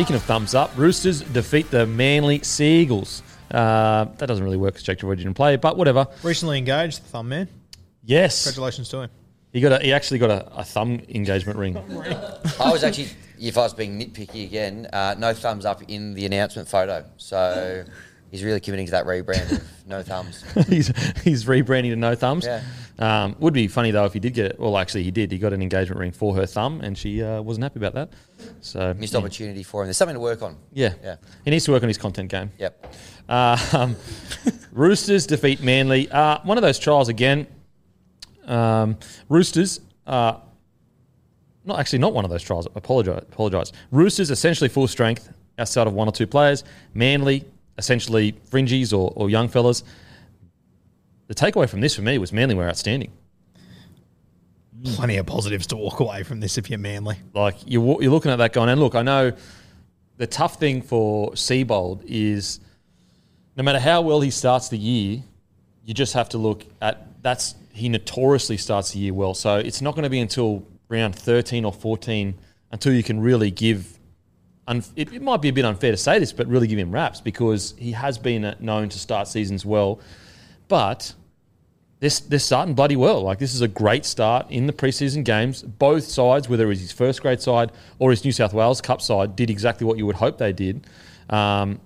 Speaking of thumbs up, Roosters defeat the Manly Seagulls. Uh, that doesn't really work because Jake George didn't play, but whatever. Recently engaged, the thumb man. Yes, Congratulations to him. he got a, he actually got a, a thumb engagement ring. I was actually, if I was being nitpicky again, uh, no thumbs up in the announcement photo. So he's really committing to that rebrand of no thumbs. he's he's rebranding to no thumbs. Yeah. Um, would be funny though if he did get it. Well, actually, he did. He got an engagement ring for her thumb, and she uh, wasn't happy about that. So Missed yeah. opportunity for him. There's something to work on. Yeah. Yeah. he needs to work on his content game. Yep. Uh, um, Roosters defeat Manly. Uh, one of those trials again. Um, Roosters. Uh, not actually not one of those trials. Apologize. Apologize. Roosters essentially full strength outside of one or two players. Manly essentially fringies or, or young fellas. The takeaway from this for me was Manly were outstanding. Plenty of positives to walk away from this if you're manly. Like you're, you're looking at that going, and look, I know the tough thing for Seibold is no matter how well he starts the year, you just have to look at that's he notoriously starts the year well. So it's not going to be until round 13 or 14 until you can really give. It, it might be a bit unfair to say this, but really give him raps because he has been uh, known to start seasons well. But they're, they're starting bloody well. Like this is a great start in the preseason games. Both sides, whether it was his first grade side or his New South Wales Cup side, did exactly what you would hope they did. Um,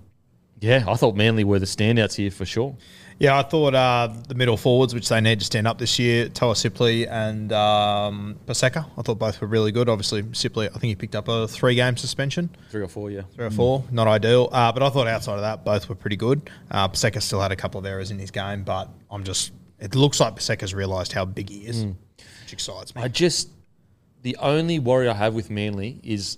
yeah, I thought Manly were the standouts here for sure. Yeah, I thought uh, the middle forwards, which they need to stand up this year, Toa Sipley and um, Paseka, I thought both were really good. Obviously, Sipley, I think he picked up a three game suspension, Three or four, yeah. three or four, not ideal. Uh, but I thought outside of that, both were pretty good. Uh, Paseka still had a couple of errors in his game, but I'm just, it looks like Paseka's realised how big he is, which excites me. I just the only worry I have with Manly is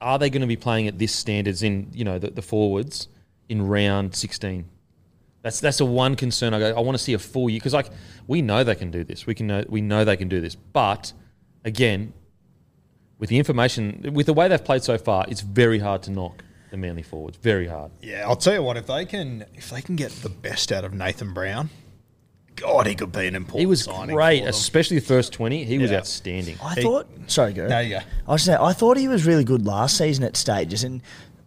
are they going to be playing at this standards in you know the, the forwards in round sixteen? That's that's the one concern. I go. I want to see a full year because like we know they can do this. We can know we know they can do this. But again, with the information, with the way they've played so far, it's very hard to knock the Manly forwards. Very hard. Yeah, I'll tell you what. If they can, if they can get the best out of Nathan Brown, God, he could be an important. He was signing great, especially the first twenty. He was outstanding. I thought. Sorry, go. There you go. I was saying, I thought he was really good last season at stages and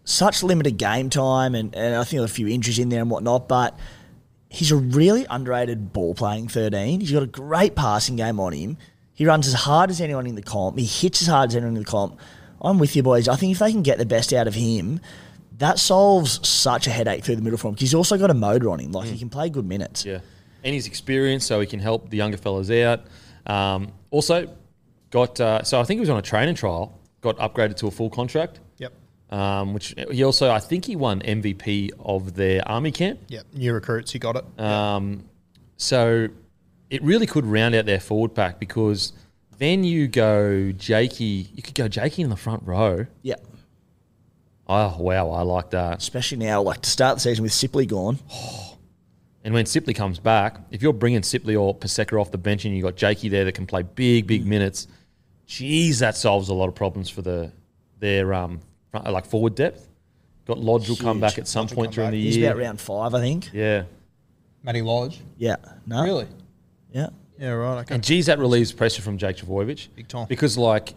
such limited game time, and, and I think there were a few injuries in there and whatnot. But he's a really underrated ball playing thirteen. He's got a great passing game on him. He runs as hard as anyone in the comp. He hits as hard as anyone in the comp. I'm with you, boys. I think if they can get the best out of him, that solves such a headache through the middle for him. Because he's also got a motor on him. Like he can play good minutes. Yeah, and his experience, so he can help the younger fellas out. Um, also, got uh, so I think he was on a training trial. Got upgraded to a full contract. Yep. Um, which he also, I think he won MVP of their army camp. Yep. New recruits, he got it. Um, so it really could round out their forward pack because then you go Jakey. You could go Jakey in the front row. Yeah. Oh wow, I like that. especially now, like to start the season with Sipley gone. And when Sipley comes back, if you're bringing Sipley or Paseka off the bench and you've got Jakey there that can play big, Mm. big minutes, geez, that solves a lot of problems for the their um front, like forward depth. Got Lodge will come Huge. back at some Lodge will point come during back. the He's year. about round five, I think. yeah. Matty Lodge. Yeah. No. Really? Yeah. Yeah, right. Okay. And geez, that relieves pressure from Jake Trbojevic. Big time. Because like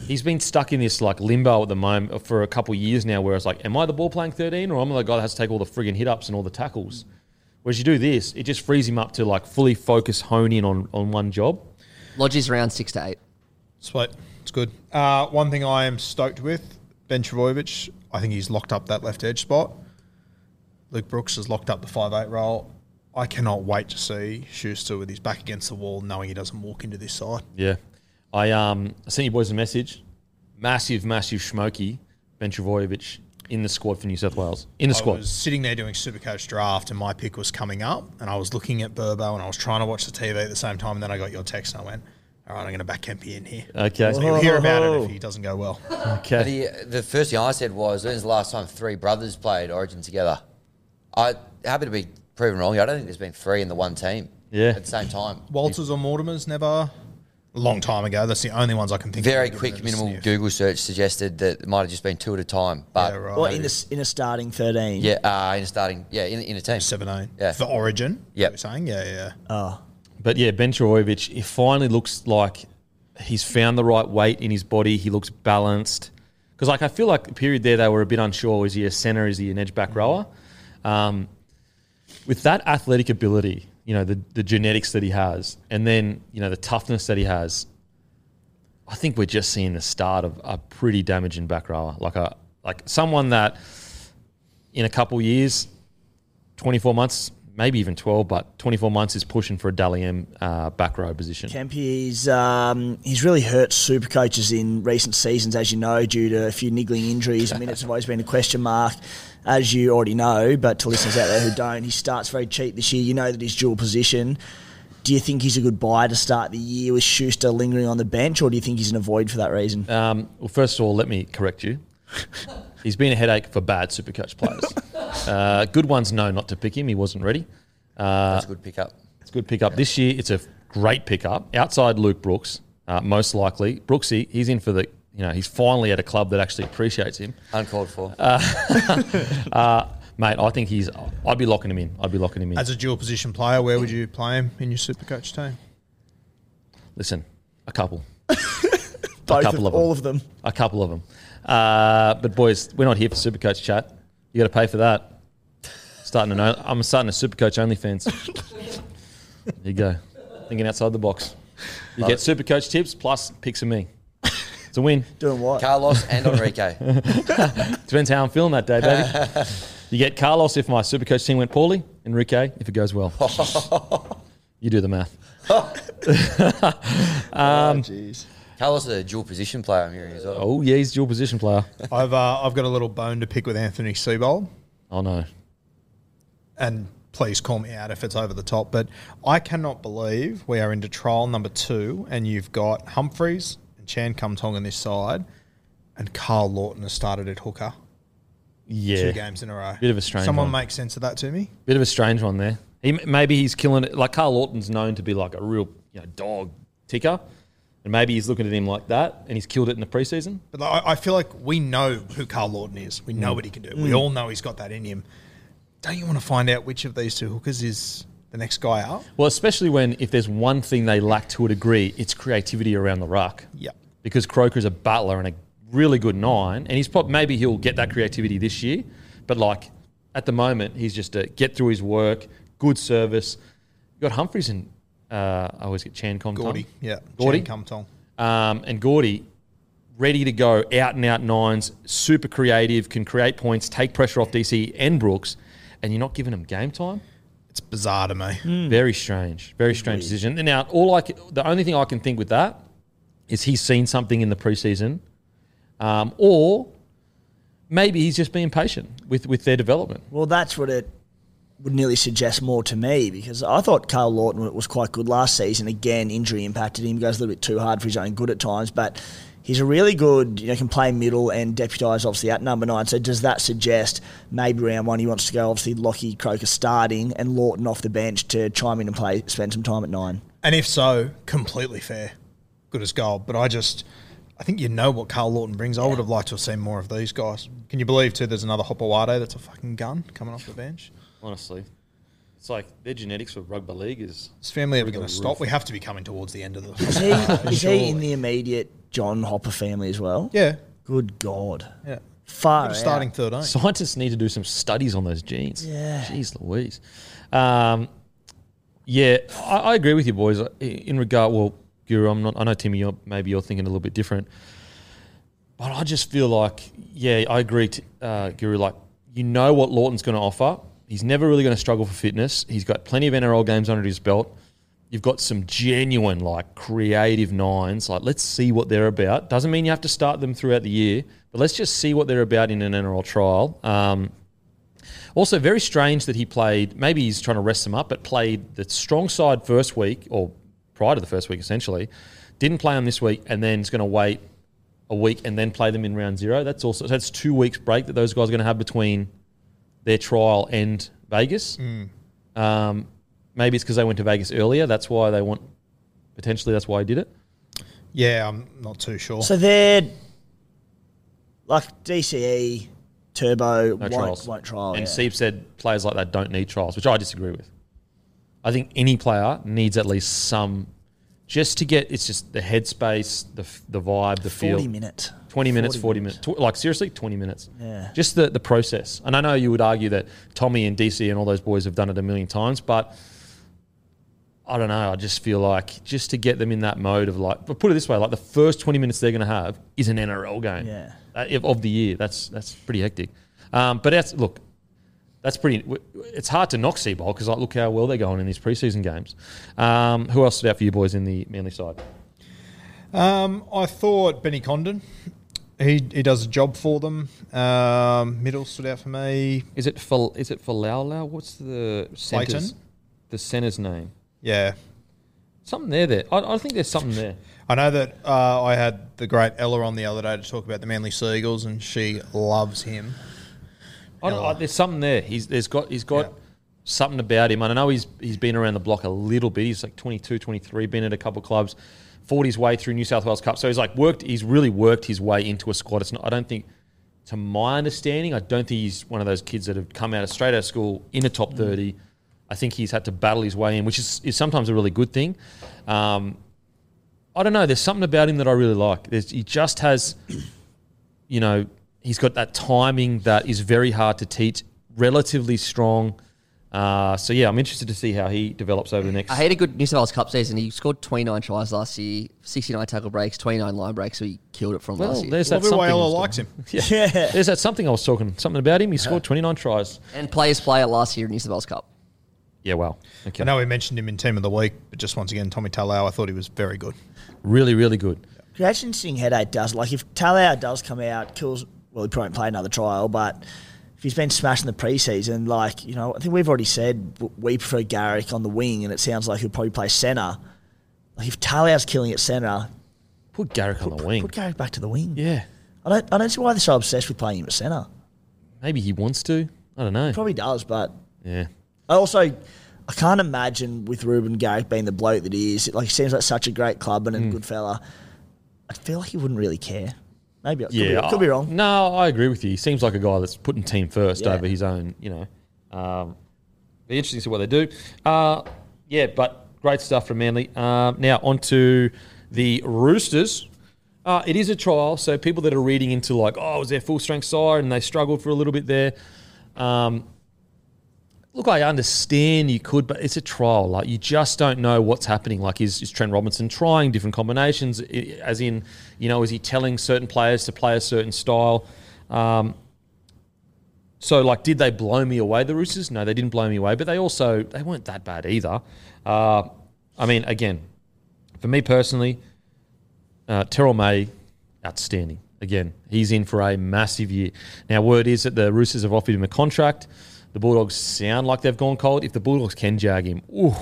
he's been stuck in this like limbo at the moment for a couple of years now, where it's like, am I the ball playing thirteen, or am I the guy that has to take all the friggin' hit ups and all the tackles? Whereas you do this, it just frees him up to like fully focus, hone in on, on one job. Lodges around six to eight. Sweet. It's good. Uh, one thing I am stoked with, Ben Trbojevic, I think he's locked up that left edge spot. Luke Brooks has locked up the five eight role. I cannot wait to see Schuster with his back against the wall, knowing he doesn't walk into this side. Yeah, I um I sent you boys a message. Massive, massive Schmokey, Ben Trbojevic in the squad for New South Wales. In the I squad. I was sitting there doing Supercoach draft, and my pick was coming up, and I was looking at Burbo, and I was trying to watch the TV at the same time, and then I got your text, and I went, "All right, I'm going to back Kempy in here." Okay. So you'll hear about it if he doesn't go well. Okay. The, the first thing I said was, when's the last time three brothers played Origin together? I happy to be proven wrong. I don't think there's been three in the one team. Yeah. At the same time. Walters or Mortimer's never. A long time ago. That's the only ones I can think. Very of. Very quick, minimal sniffed. Google search suggested that it might have just been two at a time. But Yeah, right. Well, in a, in a starting 13. yeah, uh, in a starting, yeah, in, in a team. Seventeen. Yeah. For Origin. Yep. You're saying, yeah, yeah. Oh. But yeah, Ben Trbojevic, it finally looks like he's found the right weight in his body. He looks balanced. Because like I feel like the period there they were a bit unsure. Is he a centre? Is he an edge back rower? Um, with that athletic ability, you know, the, the genetics that he has, and then, you know, the toughness that he has, I think we're just seeing the start of a pretty damaging back rower. Like a like someone that in a couple years, 24 months, maybe even 12, but 24 months is pushing for a Dally M uh, back row position. Kempy's um, he's really hurt super coaches in recent seasons, as you know, due to a few niggling injuries. Minutes have always been a question mark, as you already know. But to listeners out there who don't, he starts very cheap this year. You know that he's dual position. Do you think he's a good buy to start the year with Schuster lingering on the bench, or do you think he's an avoid for that reason? Um, well, first of all, let me correct you. He's been a headache for bad super coach players. Uh, good ones know not to pick him. He wasn't ready. Uh, That's a good pickup. It's a good pickup. This year, it's a great pickup. Outside Luke Brooks, uh, most likely. Brooksy, he's in for the, you know, he's finally at a club that actually appreciates him. Uncalled for. Uh, mate, I think he's, I'd be locking him in. I'd be locking him in. As a dual position player, where would you play him in your super coach team? Listen, a couple. Both couple of them. all of them. A couple of them. Uh, but boys, we're not here for Supercoach chat. You got to pay for that. Starting an, o- I'm starting a Supercoach OnlyFans. there you go. Thinking outside the box. You get Super Coach tips plus picks of me. It's a win. Doing what? Carlos and Enrique. Depends how I'm feeling that day, baby. you get Carlos if my super coach team went poorly, Enrique if it goes well. you do the math. Um, oh, jeez. Carlos is a dual position player, I'm hearing as well. Oh, yeah, he's a dual position player. I've uh, I've got a little bone to pick with Anthony Seibold, Oh, no. and please call me out if it's over the top. But I cannot believe we are into trial number two, and you've got Humphreys and Chan Kum Tong on this side, and Karl Lawton has started at hooker Yeah. two games in a row. Bit of a strange Someone one. make sense of that to me. Bit of a strange one there. He maybe he's killing it. Like Karl Lawton's known to be like a real you know dog ticker, and maybe he's looking at him like that, and he's killed it in the preseason. But I, I feel like we know who Karl Lawton is. We Mm. know what he can do. We all know he's got that in him. Don't you want to find out which of these two hookers is the next guy out? Well, especially when if there's one thing they lack to a degree, it's creativity around the ruck. Yep. Because Croker's a battler and a really good nine, and he's probably maybe he'll get that creativity this year, but like at the moment he's just a get through his work, good service. You got Humphreys and uh, I always get Chan Comtong. Gordy. Yeah. Gordy? Chan Kum Tong. um, and Gordy, ready to go, out and out nines, super creative, can create points, take pressure off DC and Brooks, and you're not giving them game time. It's bizarre to me. Very strange, very strange decision. And now, all I c- the only thing I can think with that is he's seen something in the preseason, um, or maybe he's just being patient with with their development. Well, that's what it would nearly suggest more to me because I thought Karl Lawton was quite good last season. Again, injury impacted him. He Goes a little bit too hard for his own good at times, but He's a really good, you know, can play middle and deputise obviously at number nine. So does that suggest maybe round one he wants to go obviously Lockie Croker starting and Lawton off the bench to chime in and play, spend some time at nine? And if so, completely fair. Good as gold. But I just, I think you know what Karl Lawton brings. I would have liked to have seen more of these guys. Can you believe, too, there's another Hopoate that's a fucking gun coming off the bench? Honestly, it's like their genetics for rugby league is. Is family ever going to stop? We have to be coming towards the end of the Is he, is he in the immediate John Hopoate family as well? Yeah. Good God. Yeah. Far out. starting 13. Scientists need to do some studies on those genes. Yeah. Jeez Louise. Um, yeah, I, I agree with you, boys. In regard, well, Guru, I'm not. I know Timmy, you're, maybe you're thinking a little bit different, but I just feel like, yeah, I agree, t uh, Guru. Like, you know what Lawton's going to offer. He's never really going to struggle for fitness. He's got plenty of NRL games under his belt. You've got some genuine, like, creative nines. Like, let's see what they're about. Doesn't mean you have to start them throughout the year, but let's just see what they're about in an NRL trial. Um, also, very strange that he played. Maybe he's trying to rest them up, but played the strong side first week or prior to the first week, essentially. Didn't play them this week, and then is going to wait a week and then play them in round zero. That's also that's two weeks break that those guys are going to have between their trial and Vegas. Um, maybe it's because they went to Vegas earlier. That's why they want. Potentially, that's why he did it. Yeah, I'm not too sure. So they're like DCE, Turbo, No won't, trials. won't trial. and yeah. Steve said players like that don't need trials, which I disagree with. I think any player needs at least some, just to get. It's just the headspace, the the vibe, the 40 feel. minutes. 20 minutes, 40 40 minutes. Like, seriously, 20 minutes. Yeah. Just the, the process. And I know you would argue that Tommy and DC and all those boys have done it a million times, but I don't know. I just feel like just to get them in that mode of like, but put it this way, like the first 20 minutes they're going to have is an NRL game Yeah. of the year. That's that's pretty hectic. Um, but that's, look, that's pretty. It's hard to knock Seibold because like, look how well they're going in these preseason games. Um, who else stood out for you boys in the Manly side? Um, I thought Benny Condon. He, he does a job for them. Um, middle stood out for me. Is it for is it for Laulau? What's the center's, Clayton? the center's name? Yeah. Something there. There. I, I think there's something there. I know that uh, I had the great Ella on the other day to talk about the Manly Seagulls, and she loves him. I don't, I, there's something there. He's there's got he's got Yeah. something about him. And I know he's he's been around the block a little bit. He's like 22, 23, been at a couple of clubs, fought his way through New South Wales Cup. So he's like worked. He's really worked his way into a squad. It's not. I don't think. To my understanding, I don't think he's one of those kids that have come out of straight out of school in a top thirty. I think he's had to battle his way in, which is, is sometimes a really good thing. Um, I don't know. There's something about him that I really like. There's, he just has, you know, he's got that timing that is very hard to teach. Relatively strong. Uh, so yeah, I'm interested to see how he develops over the next. I had a good New South Wales Cup season. He scored 29 tries last year, 69 tackle breaks, 29 line breaks, so he killed it from well, last year. there's that something. way I Ella likes him. Yeah. Yeah. there's that something I was talking something about him. He scored 29 tries. And players player last year in New South Wales Cup. Yeah, well, okay, I know we mentioned him in Team of the Week, but just once again, Tommy Talau, I thought he was very good. really, really good. That's an interesting headache does. Like if Talau does come out, kills well, he probably won't play another trial, but if he's been smashing the preseason, like, you know, I think we've already said we prefer Garrick on the wing and it sounds like he'll probably play centre. Like if Talau's killing at centre, Put Garrick on the wing. put Garrick back to the wing. Yeah, I don't I don't see why they're so obsessed with playing him at centre. maybe he wants to. I don't know. Probably does, but Yeah. I also I can't imagine with Reuben Garrick being the bloke that he is. Like he seems like such a great club and a good fella. I feel like he wouldn't really care. Maybe I could, Yeah, be, could be wrong. No, I agree with you. He seems like a guy that's putting team first Yeah. over his own. You know, um, be interesting to see what they do. Uh, yeah, but great stuff from Manly. Um, now on to the Roosters. Uh, it is a trial, so people that are reading into like, oh, it was their full strength side and they struggled for a little bit there. Um, look, I understand you could, but it's a trial. Like you just don't know what's happening. Like is, is Trent Robinson trying different combinations? As in, you know, is he telling certain players to play a certain style? Um, so, like, did they blow me away? The Roosters? No, they didn't blow me away, but they also they weren't that bad either. Uh, I mean, again, for me personally, uh, Terrell May, outstanding. Again, he's in for a massive year. Now, word is that the Roosters have offered him a contract. The Bulldogs sound like they've gone cold. If the Bulldogs can jag him, ooh,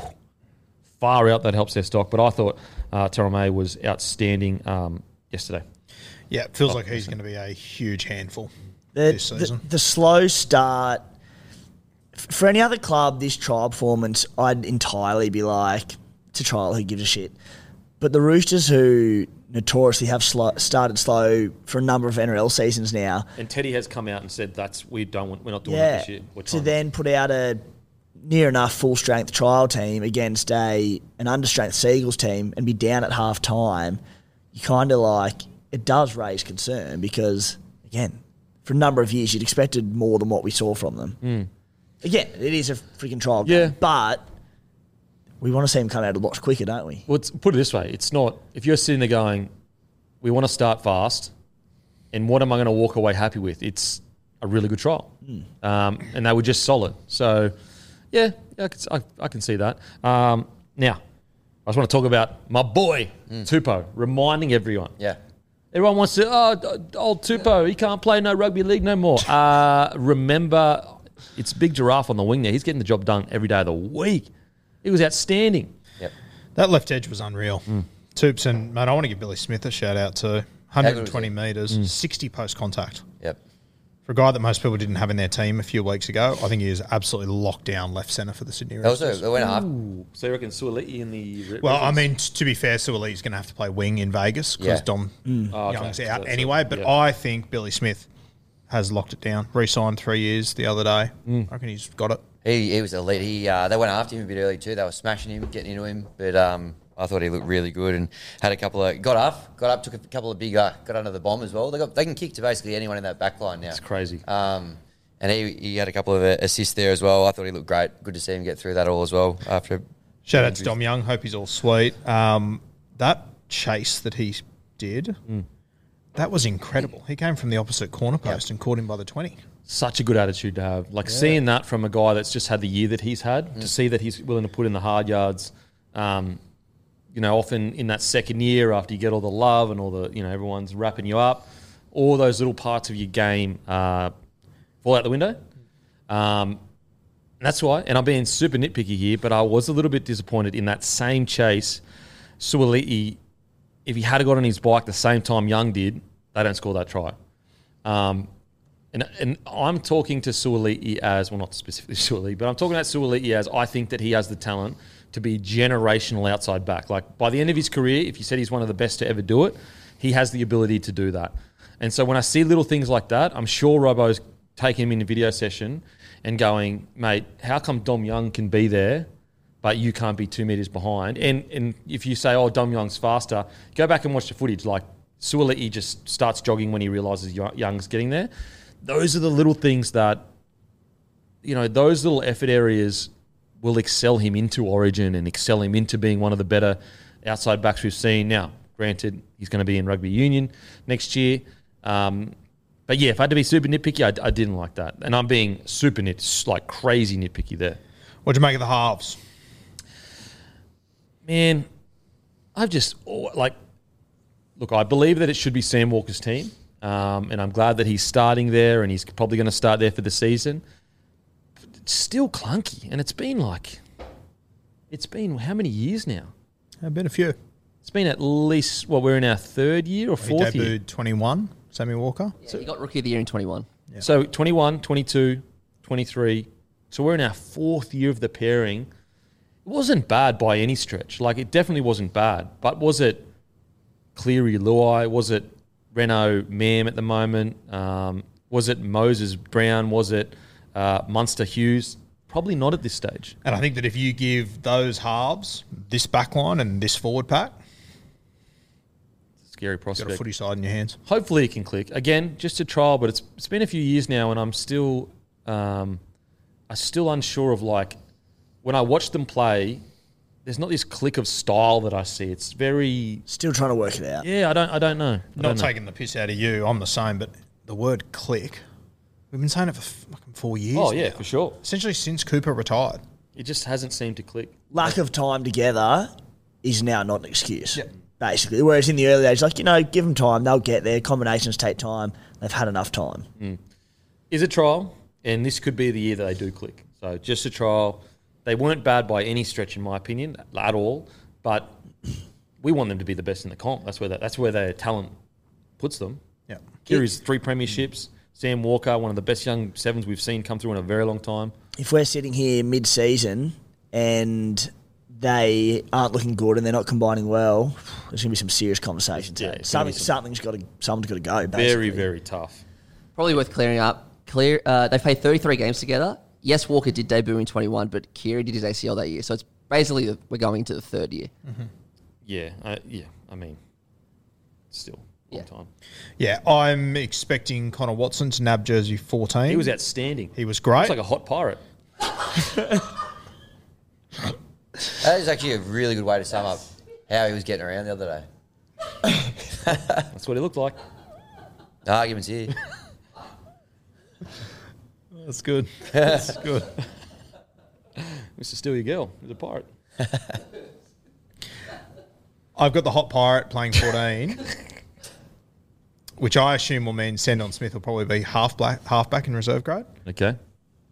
far out, that helps their stock. But I thought uh, Terrell May was outstanding um, yesterday. Yeah, it feels like he's going to be a huge handful The, this season. the slow start. For any other club, this trial performance, I'd entirely be like, to trial, who gives a shit? But the Roosters, who notoriously have slow, started slow for a number of NRL seasons now, And Teddy has come out and said that's we don't want, we're not doing yeah, that this year. We're to then put out a near enough full strength trial team against a an understrength Seagulls team and be down at half time, you kind of like it does raise concern because again, for a number of years you'd expected more than what we saw from them. Hmm. Again, it is a freaking trial game. Yeah. but we want to see him come out a lot quicker, don't we? Well, it's, put it this way: it's not. If you're sitting there going, "We want to start fast," and what am I going to walk away happy with? It's a really good trial, um, and they were just solid. So, yeah, yeah I, can, I, I can see that. Um, now, I just want to talk about my boy Tupo, reminding everyone. Yeah. Everyone wants to, oh, old Tupo, he can't play no rugby league no more. Uh, remember, it's Big Giraffe on the wing there. He's getting the job done every day of the week. He was outstanding. Yep. That left edge was unreal. Mm. Toops and, mate, I want to give Billy Smith a shout out too. 120 he? metres, mm. 60 post contact. Yep. For a guy that most people didn't have in their team a few weeks ago, I think he is absolutely locked down left centre for the Sydney They also Roosters. they went half. So you reckon Suaalii in the. Well, I mean, t- to be fair, Suoli's going to have to play wing in Vegas because Yeah. Dom mm. Oh, okay. Young's So out anyway. But Yeah. I think Billy Smith has locked it down. Re-signed three years the other day. Mm. I reckon he's got it. He, he was elite. He uh, they went after him a bit early too. They were smashing him, getting into him. But um, I thought he looked really good and had a couple of got up, got up, took a couple of big, uh, got under the bomb as well. They got they can kick to basically anyone in that back line now. It's crazy. Um, and he, he had a couple of uh, assists there as well. I thought he looked great. Good to see him get through that all as well after. Shout out to Dom Young. Hope he's all sweet. Um, that chase that he did, Mm. That was incredible. He came from the opposite corner post and caught him by the 20. Such a good attitude to have. Like seeing that from a guy that's just had the year that he's had, to see that he's willing to put in the hard yards. Um, you know, often in that second year after you get all the love and all the, you know, everyone's wrapping you up, all those little parts of your game uh, fall out the window. Um, that's why, and I'm being super nitpicky here, but I was a little bit disappointed in that same chase. Suaalii, if he had got on his bike the same time Young did, they don't score that try. Um, and, and I'm talking to Suaalii as, well, not specifically Suaalii, but I'm talking about Suaalii as I think that he has the talent to be generational outside back. Like by the end of his career, if you said he's one of the best to ever do it, he has the ability to do that. And so when I see little things like that, I'm sure Robo's taking him in a video session and going, mate, how come Dom Young can be there, but you can't be two meters behind? And and if you say, oh, Dom Young's faster, go back and watch the footage. Like Suaalii just starts jogging when he realizes Young's getting there. Those are the little things that, you know, those little effort areas will excel him into Origin and excel him into being one of the better outside backs we've seen. Now, granted, he's going to be in rugby union next year. Um, but yeah, if I had to be super nitpicky, I, I didn't like that. And I'm being super nit, like crazy nitpicky there. What'd you make of the halves? Man, I've just, oh, like, look, I believe that it should be Sam Walker's team. Um, and I'm glad that he's starting there and he's probably going to start there for the season. But it's still clunky. And it's been like, it's been how many years now? I've been a few. It's been at least, well, we're in our third year or He fourth debuted year. 21, Sammy Walker. Yeah, he got rookie of the year in 21. So 21, 22, 23. So we're in our fourth year of the pairing. It wasn't bad by any stretch. Like, it definitely wasn't bad. But was it Cleary Luai? Was it Reynolds Mam at the moment? Um, was it Moses Brown? Was it uh, Munster Hughes? Probably not at this stage. And I think that if you give those halves this back line and this forward pack, Scary you've got a footy side in your hands. hopefully it can click again just a trial but it's it's been a few years now and i'm still um i'm still unsure of like when i watch them play there's not this click of style that i see it's very Still trying to work it out. yeah i don't i don't know I Not don't know. taking the piss out of you, I'm the same, but the word click, we've been saying it for fucking four years. oh yeah now. for sure Essentially since Cooper retired. it just hasn't seemed to click Lack of time together is now not an excuse. Basically, whereas in the early days, like you know, give them time, they'll get there. Combinations take time. They've had enough time. Hmm. is a trial and this could be the year that they do click so just a trial they weren't bad by any stretch in my opinion at all but we want them to be the best in the comp that's where that, that's where their talent puts them. Yeah. Keary's three premierships. Sam Walker, one of the best young sevens we've seen come through in a very long time. if we're sitting here mid-season and they aren't looking good and they're not combining well, there's going to be some serious conversations. Yeah, here. it's gonna be Something, some- something's got to, someone's got to go. Basically. Very, very tough. Probably worth clearing up. Clear. Uh, they played 33 games together. Yes, Walker did debut in 21, but Keary did his ACL that year. So it's basically the, we're going into the third year. Yeah, uh, yeah. I mean, still long Yeah. time. Yeah, I'm expecting Connor Watson to nab jersey 14. He was outstanding. He was great. Looks like a hot pirate. That is actually a really good way to sum up how he was getting around the other day. That's what he looked like. No arguments here. That's good. That's good. Mr. Steal Your Girl. He's a pirate. I've got the hot pirate playing 14, which I assume will mean Sandon Smith will probably be half black, half back in reserve grade, Okay.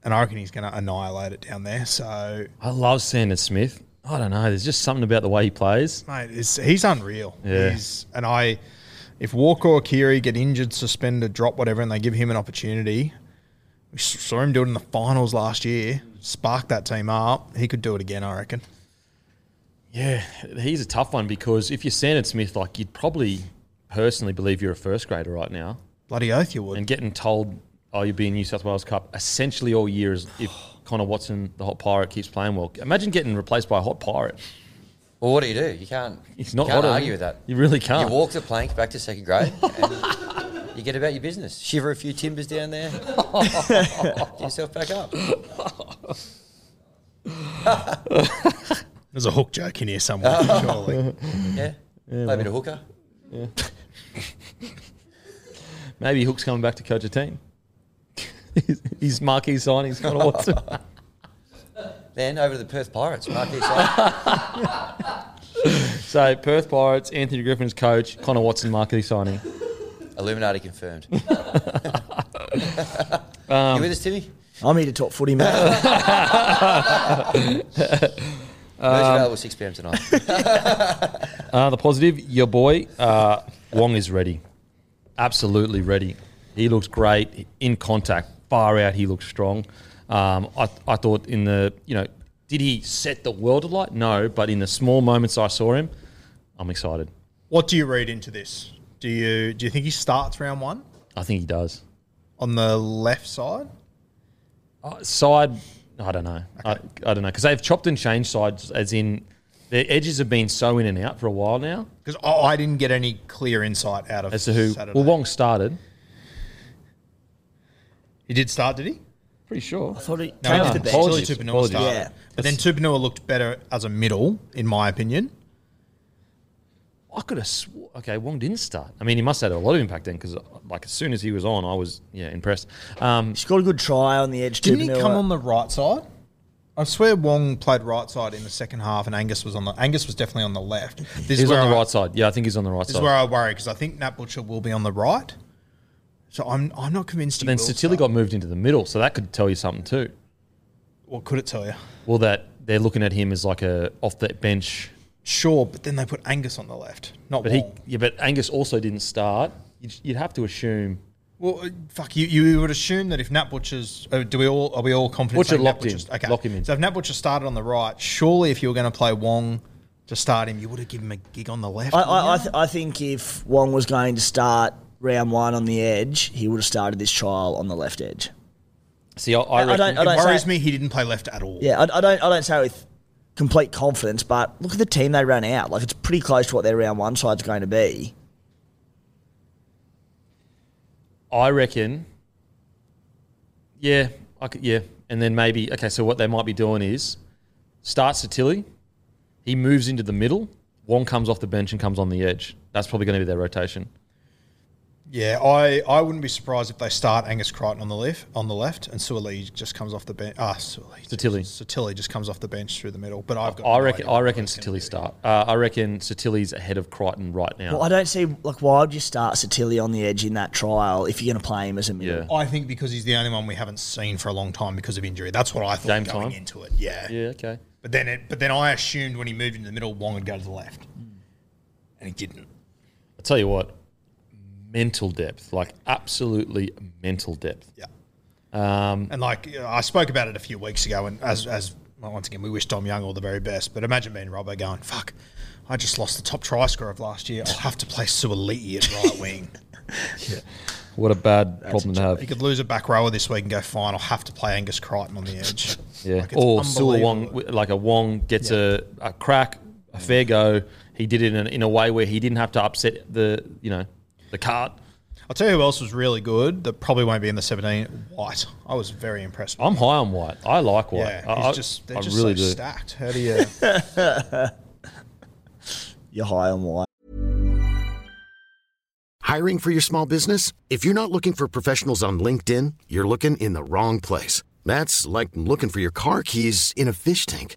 and I reckon he's going to annihilate it down there. So, I love Sandon Smith. I don't know. There's just something about the way he plays. mate, it's, he's unreal. Yeah. He's, and I, if Walker or Keary get injured, suspended, drop whatever, and they give him an opportunity, we saw him do it in the finals last year. Spark that team up. He could do it again, I reckon. Yeah, he's a tough one because if you're Sandon Smith, like you'd probably personally believe you're a first grader right now, Bloody oath, you would. and getting told, "Oh, you'll be in New South Wales Cup" essentially all year is if Connor Watson, the hot pirate, keeps playing well. Imagine getting replaced by a hot pirate. Well, what do you do? You can't. He's not you can't hot, argue with that. You really can't. You walk the plank back to second grade. And you get about your business. Shiver a few timbers down there. Get yourself back up. There's a hook joke in here somewhere, surely. Yeah. Play a bit of hooker. Maybe Hook's coming back to coach a team. His- His marquee signings, Connor Watson. Then over to the Perth Pirates. Marquee side. so Perth Pirates, Anthony Griffin's coach, Connor Watson marquee signing. Illuminati confirmed. Um, you with us, Timmy? I'm here to talk footy, mate. Merch available 6 p.m. tonight. Uh, the positive, your boy uh, Wong is ready, absolutely ready. He looks great in contact, far out. He looks strong. Um, I, I thought in the you know, did he set the world alight? No, but in the small moments I saw him, I'm excited. What do you read into this? Do you do you think he starts round one I think he does. on the left side? Uh, side, I don't know. I, I don't know because they've chopped and changed sides, as in their edges have been so in and out for a while now. Because I, I didn't get any clear insight out of As to who, Saturday. well, Wong started. he did start, did he? Pretty sure. I thought he No, he off the didn't. Apologies, Surely Tupouniua apologies. started. Yeah. But then Tupouniua looked better as a middle, in my opinion. I could have swore. Okay, Wong didn't start. I mean, he must have had a lot of impact then because, like, as soon as he was on, I was yeah impressed. Um, he got a good try on the edge. Didn't he come on the right side? I swear Wong played right side in the second half, and Angus was on the Angus was definitely on the left. This he's where on the I- right side. Yeah, I think he's on the right This is side. where I worry because I think Nat Butcher will be on the right. So I'm I'm not convinced. he then will Sitili got moved into the middle, so that could tell you something too. What could it tell you? Well, that they're looking at him as like a off the bench, Sure, but then they put Angus on the left, not but he Wong. yeah, but Angus also didn't start. You'd, you'd have to assume Well, uh, fuck you. You would assume that if Nat Butcher's, uh, do we all are we all confident? Butcher saying Nat locked in. Butcher's- Okay, Lock him in. So if Nat Butcher started on the right, surely if you were going to play Wong to start him, you would have given him a gig on the left. I, I, I, th- I think if Wong was going to start round one on the edge, he would have started this trial on the left edge. See, I, I, I reckon, don't- I you? don't it worries say- me he didn't play left at all. Yeah, I, I don't. I don't say with complete confidence, but look at the team they ran out. Like it's pretty close to what their round one side's going to be. I reckon. Yeah, I could, yeah, and then maybe okay. So what they might be doing is starts start Sitili. He moves into the middle. Wong comes off the bench and comes on the edge. That's probably going to be their rotation. Yeah, I, I wouldn't be surprised if they start Angus Crichton on the left, on the left, and Suoli just comes off the bench. Ah, Suoli. Sitili. Sitili just comes off the bench through the middle. But I've got. I no reckon. idea I reckon it's gonna Sitili start. Uh, I reckon Sitili's ahead of Crichton right now. Well, I don't see like why would you start Sitili on the edge in that trial if you're going to play him as a middle? yeah. I think because he's the only one we haven't seen for a long time because of injury. That's what I thought Game going time? into it. Yeah. Yeah. Okay. But then it, but then I assumed when he moved into the middle, Wong would go to the left, and he didn't. I tell you what. Mental depth, like absolutely mental depth. Yeah. Um, And like you know, I spoke about it a few weeks ago, and as as well, once again, we wish Dom Young all the very best. But imagine being Robbo going, "Fuck, I just lost the top try scorer of last year. I'll have to play Suaalii at right wing. yeah. what a bad problem to have. He could lose a back rower this week and go fine. I'll have to play Angus Crichton on the edge. Yeah, Like, or Sua Wong, like a Wong gets a, a crack, a fair go. He did it in, in a way where he didn't have to upset the you know the cart. I'll tell you who else was really good that probably won't be in the 17. Whyte. I was very impressed. With I'm high on Whyte. I like Whyte. Yeah, I, he's I- just they're I just really so do. stacked. How do you? You're high on white. Hiring for your small business? If you're not looking for professionals on LinkedIn, you're looking in the wrong place. That's like looking for your car keys in a fish tank.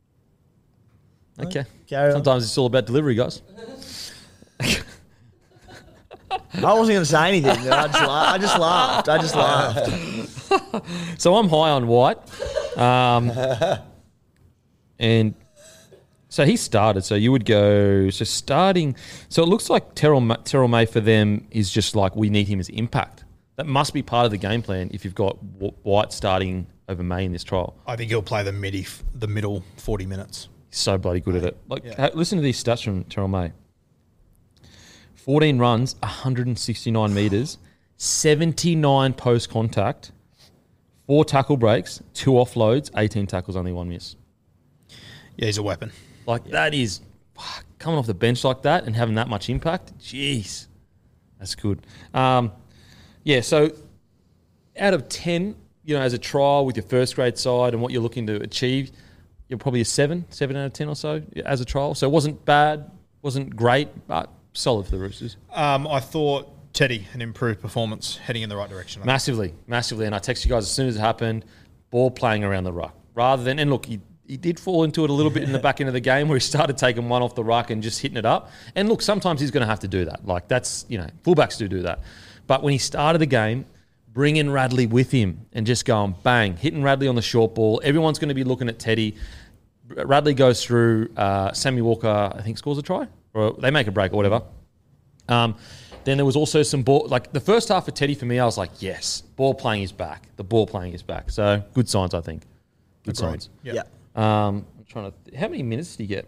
Okay. Carry on. Sometimes it's all about delivery, guys. I wasn't going to say anything. I just, la- I just laughed. I just laughed. So I'm high on Whyte. Um, and so he started. So you would go, so starting, so it looks like Terrell, Ma- Terrell May for them is just like we need him as impact. That must be part of the game plan if you've got Whyte starting over May in this trial. I think he'll play the midi, the middle 40 minutes. He's so bloody good at it. Like, Yeah. listen to these stats from Terrell May 14 runs, 169 metres, 79 post contact, four tackle breaks, two offloads, 18 tackles, only one miss. Yeah, he's a weapon. Like that is coming off the bench like that and having that much impact. Jeez, that's good. Um, yeah, so out of ten, you know, as a trial with your first grade side and what you're looking to achieve, you're probably a seven, seven out of ten or so as a trial. So it wasn't bad, wasn't great, but solid for the Roosters. Um, I thought Teddy an improved performance, heading in the right direction. Massively, massively. And I texted you guys as soon as it happened, ball playing around the ruck. Rather than, and look, he, he did fall into it a little bit in the back end of the game where he started taking one off the ruck and just hitting it up. And look, sometimes he's going to have to do that. Like that's, you know, fullbacks do do that. But when he started the game, bringing Radley with him and just going bang, hitting Radley on the short ball. Everyone's going to be looking at Teddy. Radley goes through. Uh, Sammy Walker, I think, scores a try, or they make a break or whatever. Um, then there was also some ball. Like the first half of Teddy for me, I was like, yes, ball playing is back. The ball playing is back. So good signs, I think. Good signs. Yeah. Yeah. Um, I'm trying to. Th- how many minutes did he get?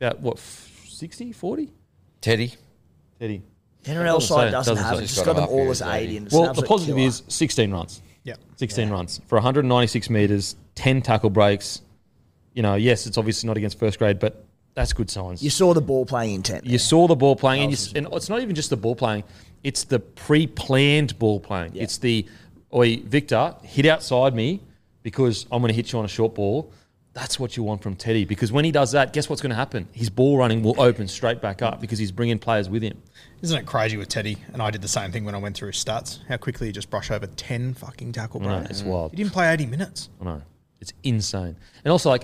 About what, f- 60, 40? Teddy. Teddy. The NRL Doesn't side say- doesn't, doesn't have say. it. Just Just got got him them up all here as as 80. And it's an Well, the absolute positive killer. is 16 runs. Yeah. 16 runs for 196 metres, 10 tackle breaks. You know, yes, it's obviously not against first grade, but that's good signs. You saw the ball playing intent. You saw the ball playing, and, you, s- and it's not even just the ball playing; it's the pre-planned ball playing. Yeah. It's the, oi, Victor, hit outside me because I'm going to hit you on a short ball. That's what you want from Teddy because when he does that, guess what's going to happen? His ball running will open straight back up because he's bringing players with him. Isn't it crazy with Teddy? And I did the same thing when I went through his stats. How quickly he just brushed over 10 fucking tackle breaks. it's wild. He didn't play 80 minutes. I know it's insane, and also like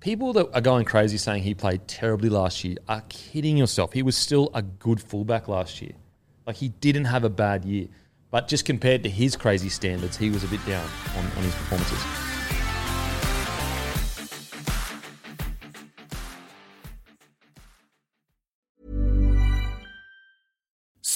people that are going crazy saying he played terribly last year are kidding yourself. He was still a good fullback last year. Like he didn't have a bad year, but just compared to his crazy standards, he was a bit down on, on his performances.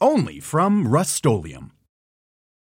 Only from Rust